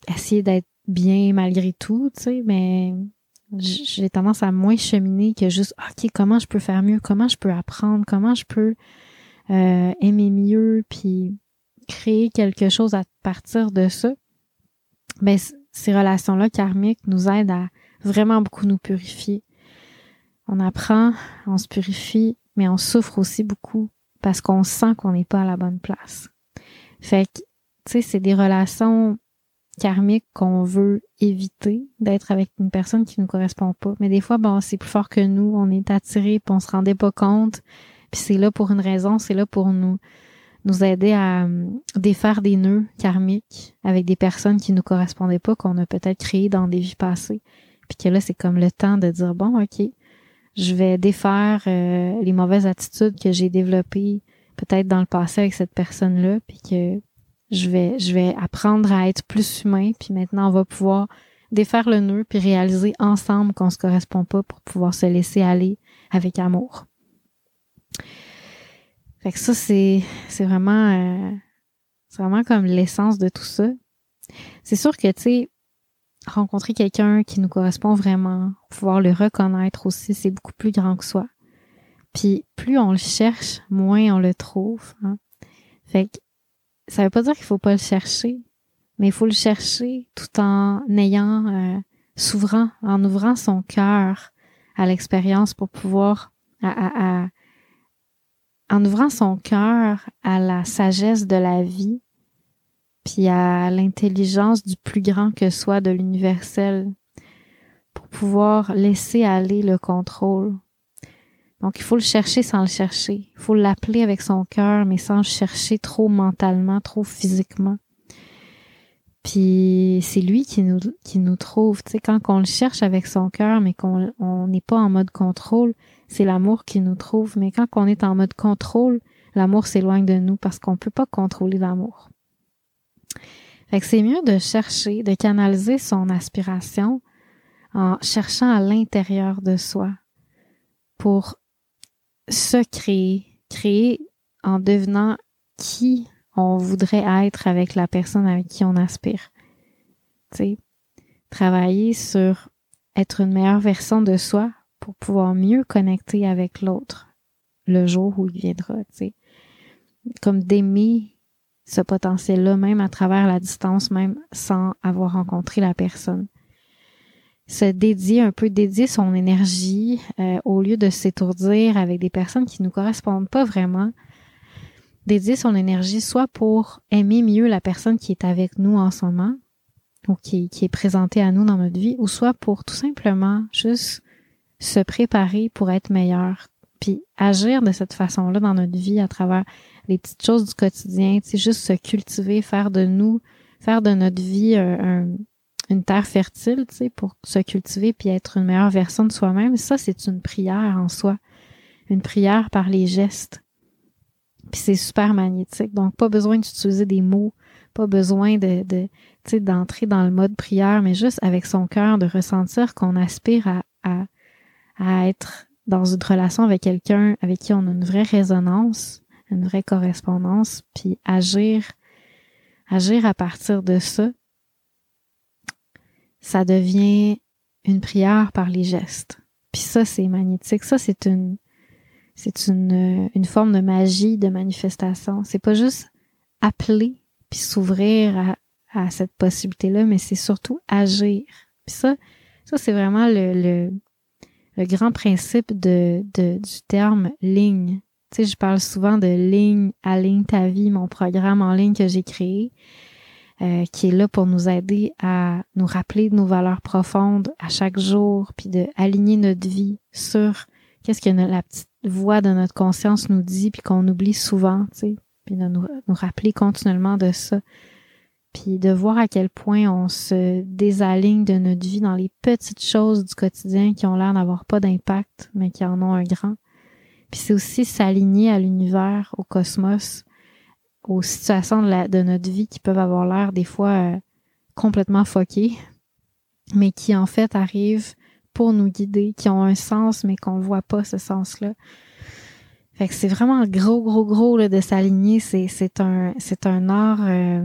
essayer d'être bien malgré tout, tu sais, mais j'ai tendance à moins cheminer que juste OK, comment je peux faire mieux, comment je peux apprendre, comment je peux euh, aimer mieux puis créer quelque chose à partir de ça? Ben ces relations-là karmiques nous aident à vraiment beaucoup nous purifier. On apprend, on se purifie, mais on souffre aussi beaucoup parce qu'on sent qu'on n'est pas à la bonne place. Fait que, tu sais, c'est des relations karmiques qu'on veut éviter d'être avec une personne qui nous correspond pas. Mais des fois, bon, c'est plus fort que nous, on est attiré, puis on se rendait pas compte. Puis c'est là pour une raison, c'est là pour nous nous aider à euh, défaire des nœuds karmiques avec des personnes qui nous correspondaient pas, qu'on a peut-être créées dans des vies passées. Puis que là, c'est comme le temps de dire, bon, OK, je vais défaire euh, les mauvaises attitudes que j'ai développées peut-être dans le passé avec cette personne-là, puis que je vais, je vais apprendre à être plus humain, puis maintenant on va pouvoir défaire le nœud, puis réaliser ensemble qu'on se correspond pas pour pouvoir se laisser aller avec amour. Fait que ça, c'est, c'est vraiment, euh, c'est vraiment comme l'essence de tout ça. C'est sûr que, tu sais, rencontrer quelqu'un qui nous correspond vraiment, pouvoir le reconnaître aussi, c'est beaucoup plus grand que soi. Puis plus on le cherche, moins on le trouve. Hein. Fait que ça veut pas dire qu'il faut pas le chercher, mais il faut le chercher tout en ayant euh, s'ouvrant, en ouvrant son cœur à l'expérience pour pouvoir à, à, en ouvrant son cœur à la sagesse de la vie puis à l'intelligence du plus grand que soit de l'universel pour pouvoir laisser aller le contrôle. Donc il faut le chercher sans le chercher. Il faut l'appeler avec son cœur, mais sans le chercher trop mentalement, trop physiquement. Puis c'est lui qui nous, qui nous trouve. Tu sais, quand on le cherche avec son cœur, mais qu'on n'est pas en mode contrôle, c'est l'amour qui nous trouve. Mais quand on est en mode contrôle, l'amour s'éloigne de nous parce qu'on peut pas contrôler l'amour. Fait que c'est mieux de chercher, de canaliser son aspiration en cherchant à l'intérieur de soi pour se créer, créer en devenant qui on voudrait être avec la personne avec qui on aspire. Tu sais, travailler sur être une meilleure version de soi pour pouvoir mieux connecter avec l'autre le jour où il viendra, tu sais. Comme d'aimer ce potentiel-là, même à travers la distance, même sans avoir rencontré la personne. Se dédier un peu, dédier son énergie euh, au lieu de s'étourdir avec des personnes qui nous correspondent pas vraiment. Dédier son énergie soit pour aimer mieux la personne qui est avec nous en ce moment ou qui, qui est présentée à nous dans notre vie, ou soit pour tout simplement juste se préparer pour être meilleur, puis agir de cette façon-là dans notre vie à travers les petites choses du quotidien, sais, juste se cultiver, faire de nous, faire de notre vie une terre fertile, tu sais, pour se cultiver puis être une meilleure version de soi-même. Ça, c'est une prière en soi. Une prière par les gestes. Puis c'est super magnétique. Donc, pas besoin d'utiliser des mots, pas besoin de, de tu sais, d'entrer dans le mode prière, mais juste avec son cœur, de ressentir qu'on aspire à, à, à être dans une relation avec quelqu'un avec qui on a une vraie résonance, une vraie correspondance, puis agir, agir à partir de ça, ça devient une prière par les gestes. Puis ça, c'est magnétique. Ça, c'est une, c'est une, une forme de magie, de manifestation. C'est pas juste appeler puis s'ouvrir à, à cette possibilité-là, mais c'est surtout agir. Puis ça, ça c'est vraiment le, le, le grand principe de, de, du terme ligne. Tu sais, je parle souvent de ligne à ligne ta vie, mon programme en ligne que j'ai créé, euh, qui est là pour nous aider à nous rappeler de nos valeurs profondes à chaque jour, puis de aligner notre vie sur qu'est-ce que la petite voix de notre conscience nous dit, puis qu'on oublie souvent, tu sais, puis de nous, nous rappeler continuellement de ça puis de voir à quel point on se désaligne de notre vie dans les petites choses du quotidien qui ont l'air d'avoir pas d'impact, mais qui en ont un grand. Puis c'est aussi s'aligner à l'univers, au cosmos, aux situations de, notre vie qui peuvent avoir l'air des fois euh, complètement foquées, mais qui en fait arrivent pour nous guider, qui ont un sens, mais qu'on voit pas ce sens-là. Fait que c'est vraiment gros, gros, gros là, de s'aligner. C'est, c'est un, c'est un art euh,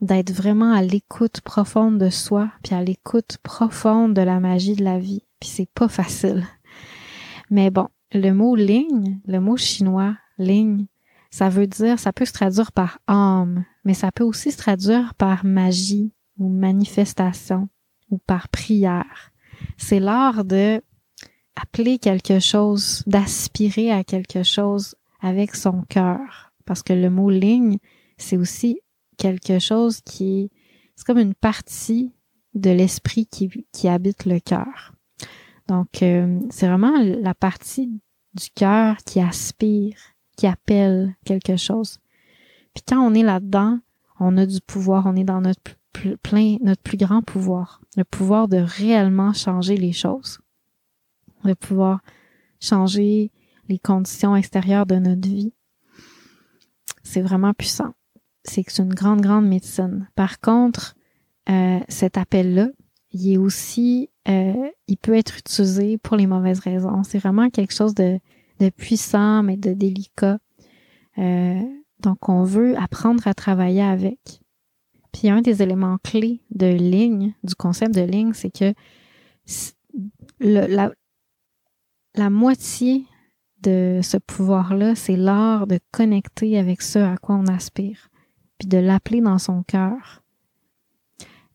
d'être vraiment à l'écoute profonde de soi, puis à l'écoute profonde de la magie de la vie. Puis c'est pas facile. Mais bon, le mot ligne, le mot chinois, ligne, ça veut dire, ça peut se traduire par âme, mais ça peut aussi se traduire par magie ou manifestation ou par prière. c'est l'art de appeler quelque chose, d'aspirer à quelque chose avec son cœur. Parce que le mot ligne, c'est aussi quelque chose qui, c'est comme une partie de l'esprit qui, qui habite le cœur. Donc, euh, c'est vraiment la partie du cœur qui aspire, qui appelle quelque chose. Puis quand on est là-dedans, on a du pouvoir, on est dans notre plein, notre plus grand pouvoir, le pouvoir de réellement changer les choses, de pouvoir changer les conditions extérieures de notre vie. C'est vraiment puissant. C'est que une grande, grande médecine. Par contre, euh, cet appel-là, il est aussi, euh, il peut être utilisé pour les mauvaises raisons. C'est vraiment quelque chose de, de puissant, mais de délicat. Euh, donc, on veut apprendre à travailler avec. Puis un des éléments clés de ligne, du concept de ligne, c'est que la, la moitié de ce pouvoir-là, c'est l'art de connecter avec ce à quoi on aspire, puis de l'appeler dans son cœur.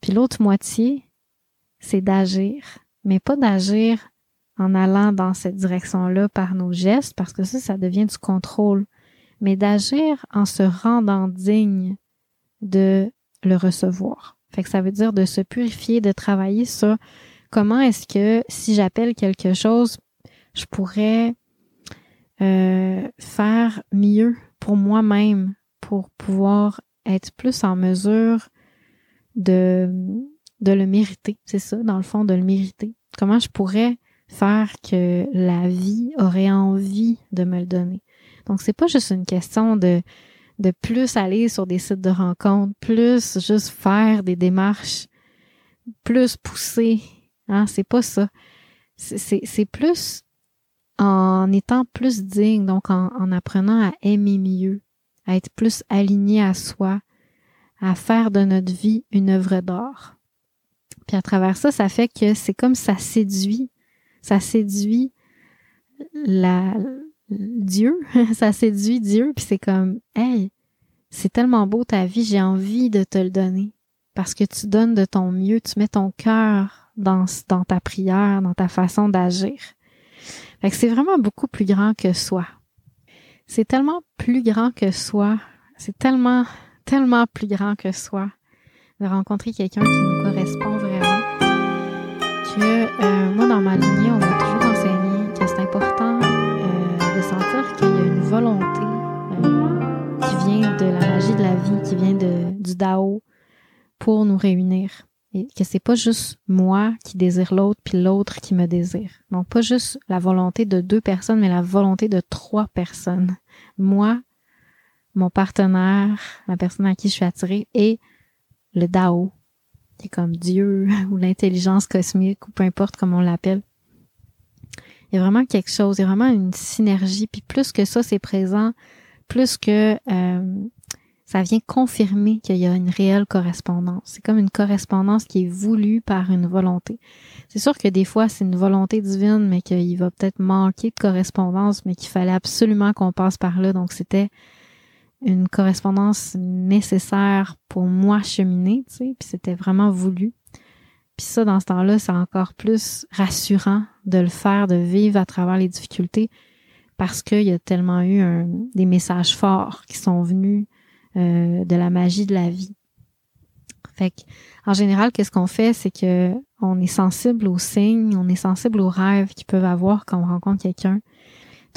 Puis l'autre moitié, c'est d'agir, mais pas d'agir en allant dans cette direction-là par nos gestes, parce que ça, ça devient du contrôle, mais d'agir en se rendant digne de le recevoir. Fait que ça veut dire de se purifier, de travailler sur comment est-ce que si j'appelle quelque chose, je pourrais euh, faire mieux pour moi-même, pour pouvoir être plus en mesure de, de le mériter. C'est ça, dans le fond, de le mériter. Comment je pourrais faire que la vie aurait envie de me le donner. Donc, c'est pas juste une question de de plus aller sur des sites de rencontres, plus juste faire des démarches, plus pousser. Hein, c'est pas ça. C'est plus en étant plus digne, donc en, en apprenant à aimer mieux, à être plus aligné à soi, à faire de notre vie une œuvre d'art. Puis à travers ça, ça fait que c'est comme ça séduit, ça séduit Dieu, ça séduit Dieu, puis c'est comme, hey, c'est tellement beau ta vie, j'ai envie de te le donner. Parce que tu donnes de ton mieux, tu mets ton cœur dans, dans ta prière, dans ta façon d'agir. Fait c'est vraiment beaucoup plus grand que soi. C'est tellement plus grand que soi. C'est tellement, tellement plus grand que soi de rencontrer quelqu'un qui nous correspond vraiment. Que euh, moi, dans ma lignée, on m'a toujours enseigné que c'est important de sentir qu'il y a une volonté euh, qui vient de la magie de la vie, qui vient de, du Dao pour nous réunir. Et que c'est pas juste moi qui désire l'autre puis l'autre qui me désire. Donc pas juste la volonté de deux personnes, mais la volonté de trois personnes. Moi, mon partenaire, la personne à qui je suis attirée et le Dao, qui est comme Dieu ou l'intelligence cosmique ou peu importe comment on l'appelle. Il y a vraiment quelque chose, il y a vraiment une synergie. Puis plus que ça, c'est présent, plus que euh, ça vient confirmer qu'il y a une réelle correspondance. C'est comme une correspondance qui est voulue par une volonté. C'est sûr que des fois, c'est une volonté divine, mais qu'il va peut-être manquer de correspondance, mais qu'il fallait absolument qu'on passe par là. Donc, c'était une correspondance nécessaire pour moi cheminer, tu sais, puis c'était vraiment voulu. Puis ça, dans ce temps-là, c'est encore plus rassurant de le faire, de vivre à travers les difficultés, parce qu'il y a tellement eu des messages forts qui sont venus euh, de la magie de la vie. Fait que, en général, qu'est-ce qu'on fait, c'est que on est sensible aux signes, on est sensible aux rêves qu'ils peuvent avoir quand on rencontre quelqu'un.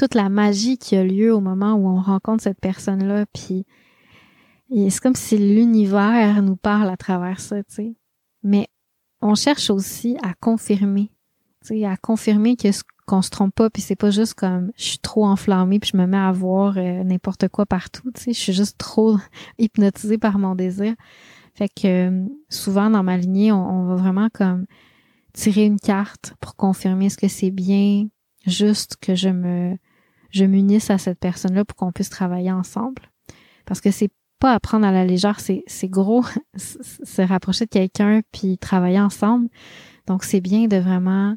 Toute la magie qui a lieu au moment où on rencontre cette personne-là, puis c'est comme si l'univers nous parle à travers ça, tu sais. Mais on cherche aussi à confirmer, tu sais, à confirmer que qu'on se trompe pas, puis c'est pas juste comme je suis trop enflammée puis je me mets à voir euh, n'importe quoi partout, tu sais, je suis juste trop hypnotisée par mon désir. Fait que euh, souvent dans ma lignée, on, va vraiment comme tirer une carte pour confirmer ce que c'est bien, juste que je me je m'unisse à cette personne-là pour qu'on puisse travailler ensemble. Parce que c'est pas à prendre à la légère, c'est, c'est gros se rapprocher de quelqu'un puis travailler ensemble. Donc c'est bien de vraiment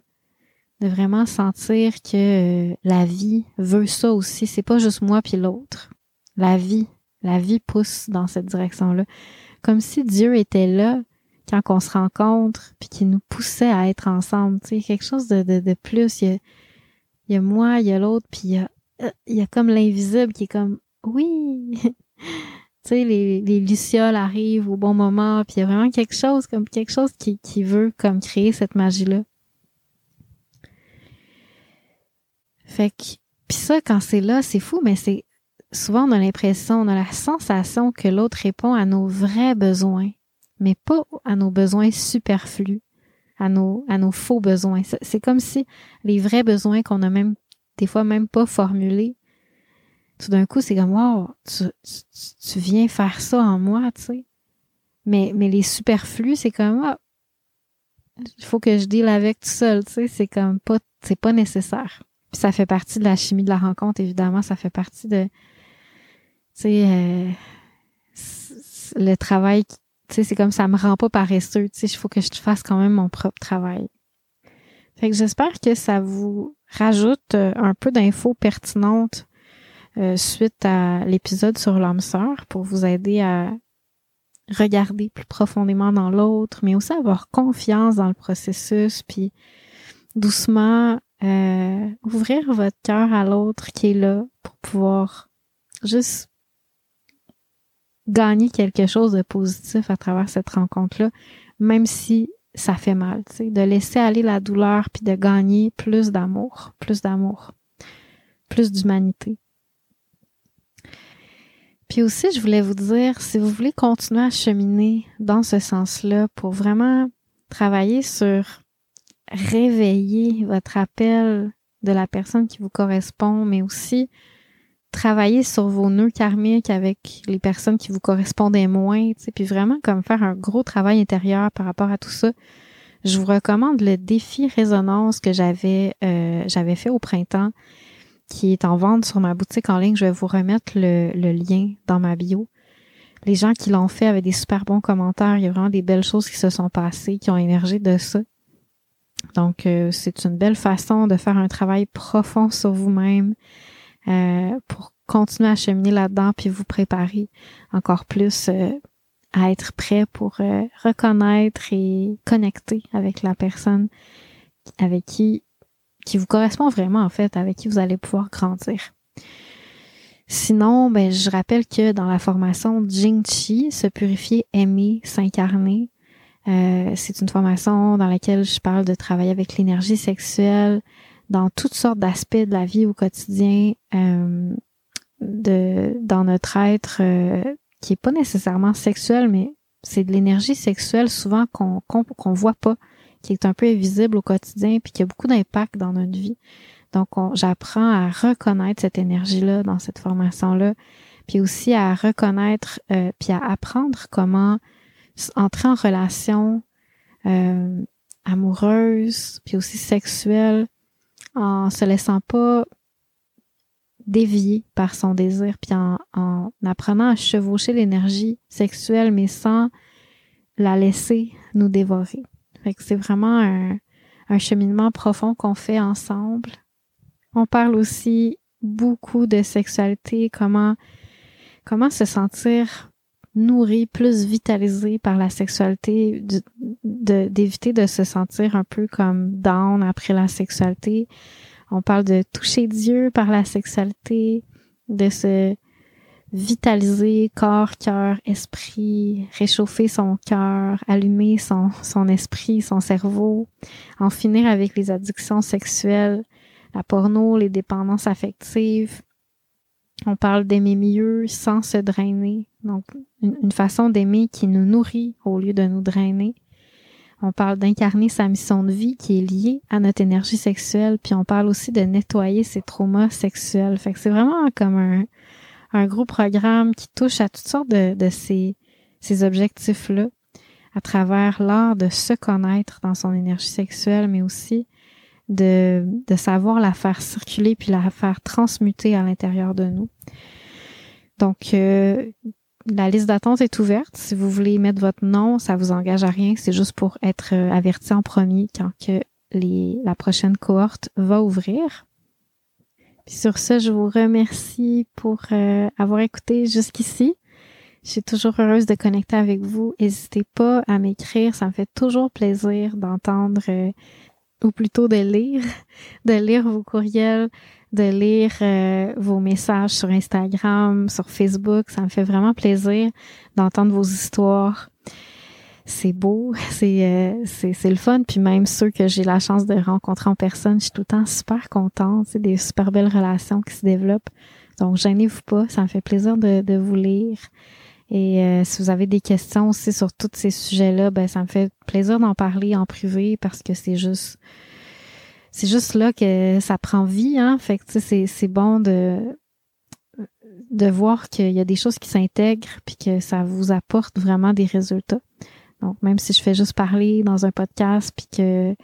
de vraiment sentir que euh, la vie veut ça aussi. C'est pas juste moi puis l'autre. La vie, la vie pousse dans cette direction-là. Comme si Dieu était là quand on se rencontre, puis qui nous poussait à être ensemble. Tu sais, quelque chose de, de, de plus. Il y, a, il y a moi, il y a l'autre, puis il y a, euh, il y a comme l'invisible qui est comme oui. tu sais, les, les lucioles arrivent au bon moment, puis il y a vraiment quelque chose, comme quelque chose qui, qui veut comme créer cette magie-là. Fait que, puis ça, quand c'est là, c'est fou, mais c'est souvent on a l'impression, on a la sensation que l'autre répond à nos vrais besoins, mais pas à nos besoins superflus, à nos, à nos faux besoins. C'est comme si les vrais besoins qu'on a même, des fois même pas formulés, tout d'un coup, c'est comme, wow, tu, tu, viens faire ça en moi, tu sais. Mais, mais les superflus, c'est comme, ah, il faut que je deal avec tout seul, tu sais. C'est comme pas, c'est pas nécessaire. Puis ça fait partie de la chimie de la rencontre, évidemment. Ça fait partie de, tu sais, euh, le travail, tu sais, c'est comme ça me rend pas paresseux, tu sais, il faut que je fasse quand même mon propre travail. Fait que j'espère que ça vous rajoute euh, un peu d'infos pertinentes euh, suite à l'épisode sur l'âme sœur pour vous aider à regarder plus profondément dans l'autre, mais aussi avoir confiance dans le processus, puis doucement euh, ouvrir votre cœur à l'autre qui est là pour pouvoir juste gagner quelque chose de positif à travers cette rencontre-là, même si ça fait mal, tu sais, de laisser aller la douleur puis de gagner plus d'amour, plus d'amour, plus d'humanité. Puis aussi, je voulais vous dire, si vous voulez continuer à cheminer dans ce sens-là pour vraiment travailler sur réveiller votre appel de la personne qui vous correspond, mais aussi travailler sur vos nœuds karmiques avec les personnes qui vous correspondaient moins, puis vraiment comme faire un gros travail intérieur par rapport à tout ça. Je vous recommande le défi résonance que j'avais euh, j'avais fait au printemps, qui est en vente sur ma boutique en ligne. Je vais vous remettre le, le lien dans ma bio. Les gens qui l'ont fait avaient des super bons commentaires. Il y a vraiment des belles choses qui se sont passées, qui ont émergé de ça. Donc, euh, c'est une belle façon de faire un travail profond sur vous-même, euh, pour continuer à cheminer là-dedans puis vous préparer encore plus euh, à être prêt pour euh, reconnaître et connecter avec la personne avec qui qui vous correspond vraiment en fait, avec qui vous allez pouvoir grandir. Sinon, ben je rappelle que dans la formation Jing Chi, se purifier, aimer, s'incarner, c'est une formation dans laquelle je parle de travailler avec l'énergie sexuelle, dans toutes sortes d'aspects de la vie au quotidien, euh, de dans notre être euh, qui est pas nécessairement sexuel, mais c'est de l'énergie sexuelle souvent qu'on qu'on voit pas, qui est un peu invisible au quotidien, puis qui a beaucoup d'impact dans notre vie. Donc, j'apprends à reconnaître cette énergie-là dans cette formation-là, puis aussi à reconnaître, euh, puis à apprendre comment entrer en relation euh, amoureuse, puis aussi sexuelle, en se laissant pas dévier par son désir, puis en, apprenant à chevaucher l'énergie sexuelle, mais sans la laisser nous dévorer. Fait c'est vraiment un, un cheminement profond qu'on fait ensemble. On parle aussi beaucoup de sexualité, comment comment se sentir nourri, plus vitalisé par la sexualité, d'éviter de, se sentir un peu comme down après la sexualité. On parle de toucher Dieu par la sexualité, de se vitaliser corps, cœur, esprit, réchauffer son cœur, allumer son, son esprit, son cerveau, en finir avec les addictions sexuelles, la porno, les dépendances affectives, on parle d'aimer mieux sans se drainer. Donc, une, façon d'aimer qui nous nourrit au lieu de nous drainer. On parle d'incarner sa mission de vie qui est liée à notre énergie sexuelle. Puis on parle aussi de nettoyer ses traumas sexuels. Fait que c'est vraiment comme un, gros programme qui touche à toutes sortes de, de ces, ces objectifs-là à travers l'art de se connaître dans son énergie sexuelle, mais aussi de, de savoir la faire circuler puis la faire transmuter à l'intérieur de nous. Donc, euh, la liste d'attente est ouverte. Si vous voulez mettre votre nom, ça vous engage à rien. C'est juste pour être euh, averti en premier quand que les, la prochaine cohorte va ouvrir. Puis sur ce, je vous remercie pour euh, avoir écouté jusqu'ici. Je suis toujours heureuse de connecter avec vous. N'hésitez pas à m'écrire. Ça me fait toujours plaisir d'entendre, ou plutôt de lire, de lire vos courriels, de lire euh, vos messages sur Instagram, sur Facebook. Ça me fait vraiment plaisir d'entendre vos histoires. C'est beau, c'est euh, c'est le fun. Puis même ceux que j'ai la chance de rencontrer en personne, je suis tout le temps super contente. C'est des super belles relations qui se développent. Donc, gênez-vous pas, ça me fait plaisir de, de vous lire. Et euh, si vous avez des questions aussi sur tous ces sujets-là, ben ça me fait plaisir d'en parler en privé parce que c'est juste c'est juste là que ça prend vie, hein. Fait que c'est, c'est bon de de voir qu'il y a des choses qui s'intègrent puis que ça vous apporte vraiment des résultats. Donc même si je fais juste parler dans un podcast puis que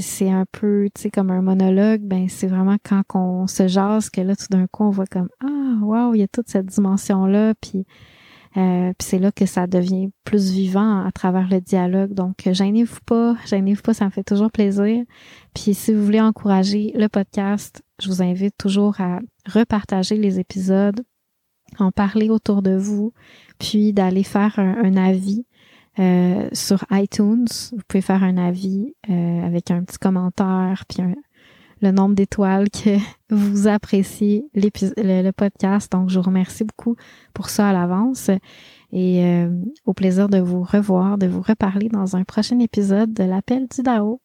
c'est un peu, tu sais, comme un monologue, ben c'est vraiment quand on se jase que là, tout d'un coup, on voit comme ah, waouh, il y a toute cette dimension là, puis euh, puis c'est là que ça devient plus vivant à travers le dialogue. Donc, gênez-vous pas, gênez-vous pas, ça me fait toujours plaisir. Puis si vous voulez encourager le podcast, je vous invite toujours à repartager les épisodes, en parler autour de vous, puis d'aller faire un avis euh, sur iTunes. Vous pouvez faire un avis euh, avec un petit commentaire, puis le nombre d'étoiles que vous appréciez le, le, podcast. Donc, je vous remercie beaucoup pour ça à l'avance. Et euh, au plaisir de vous revoir, de vous reparler dans un prochain épisode de l'appel du DAO.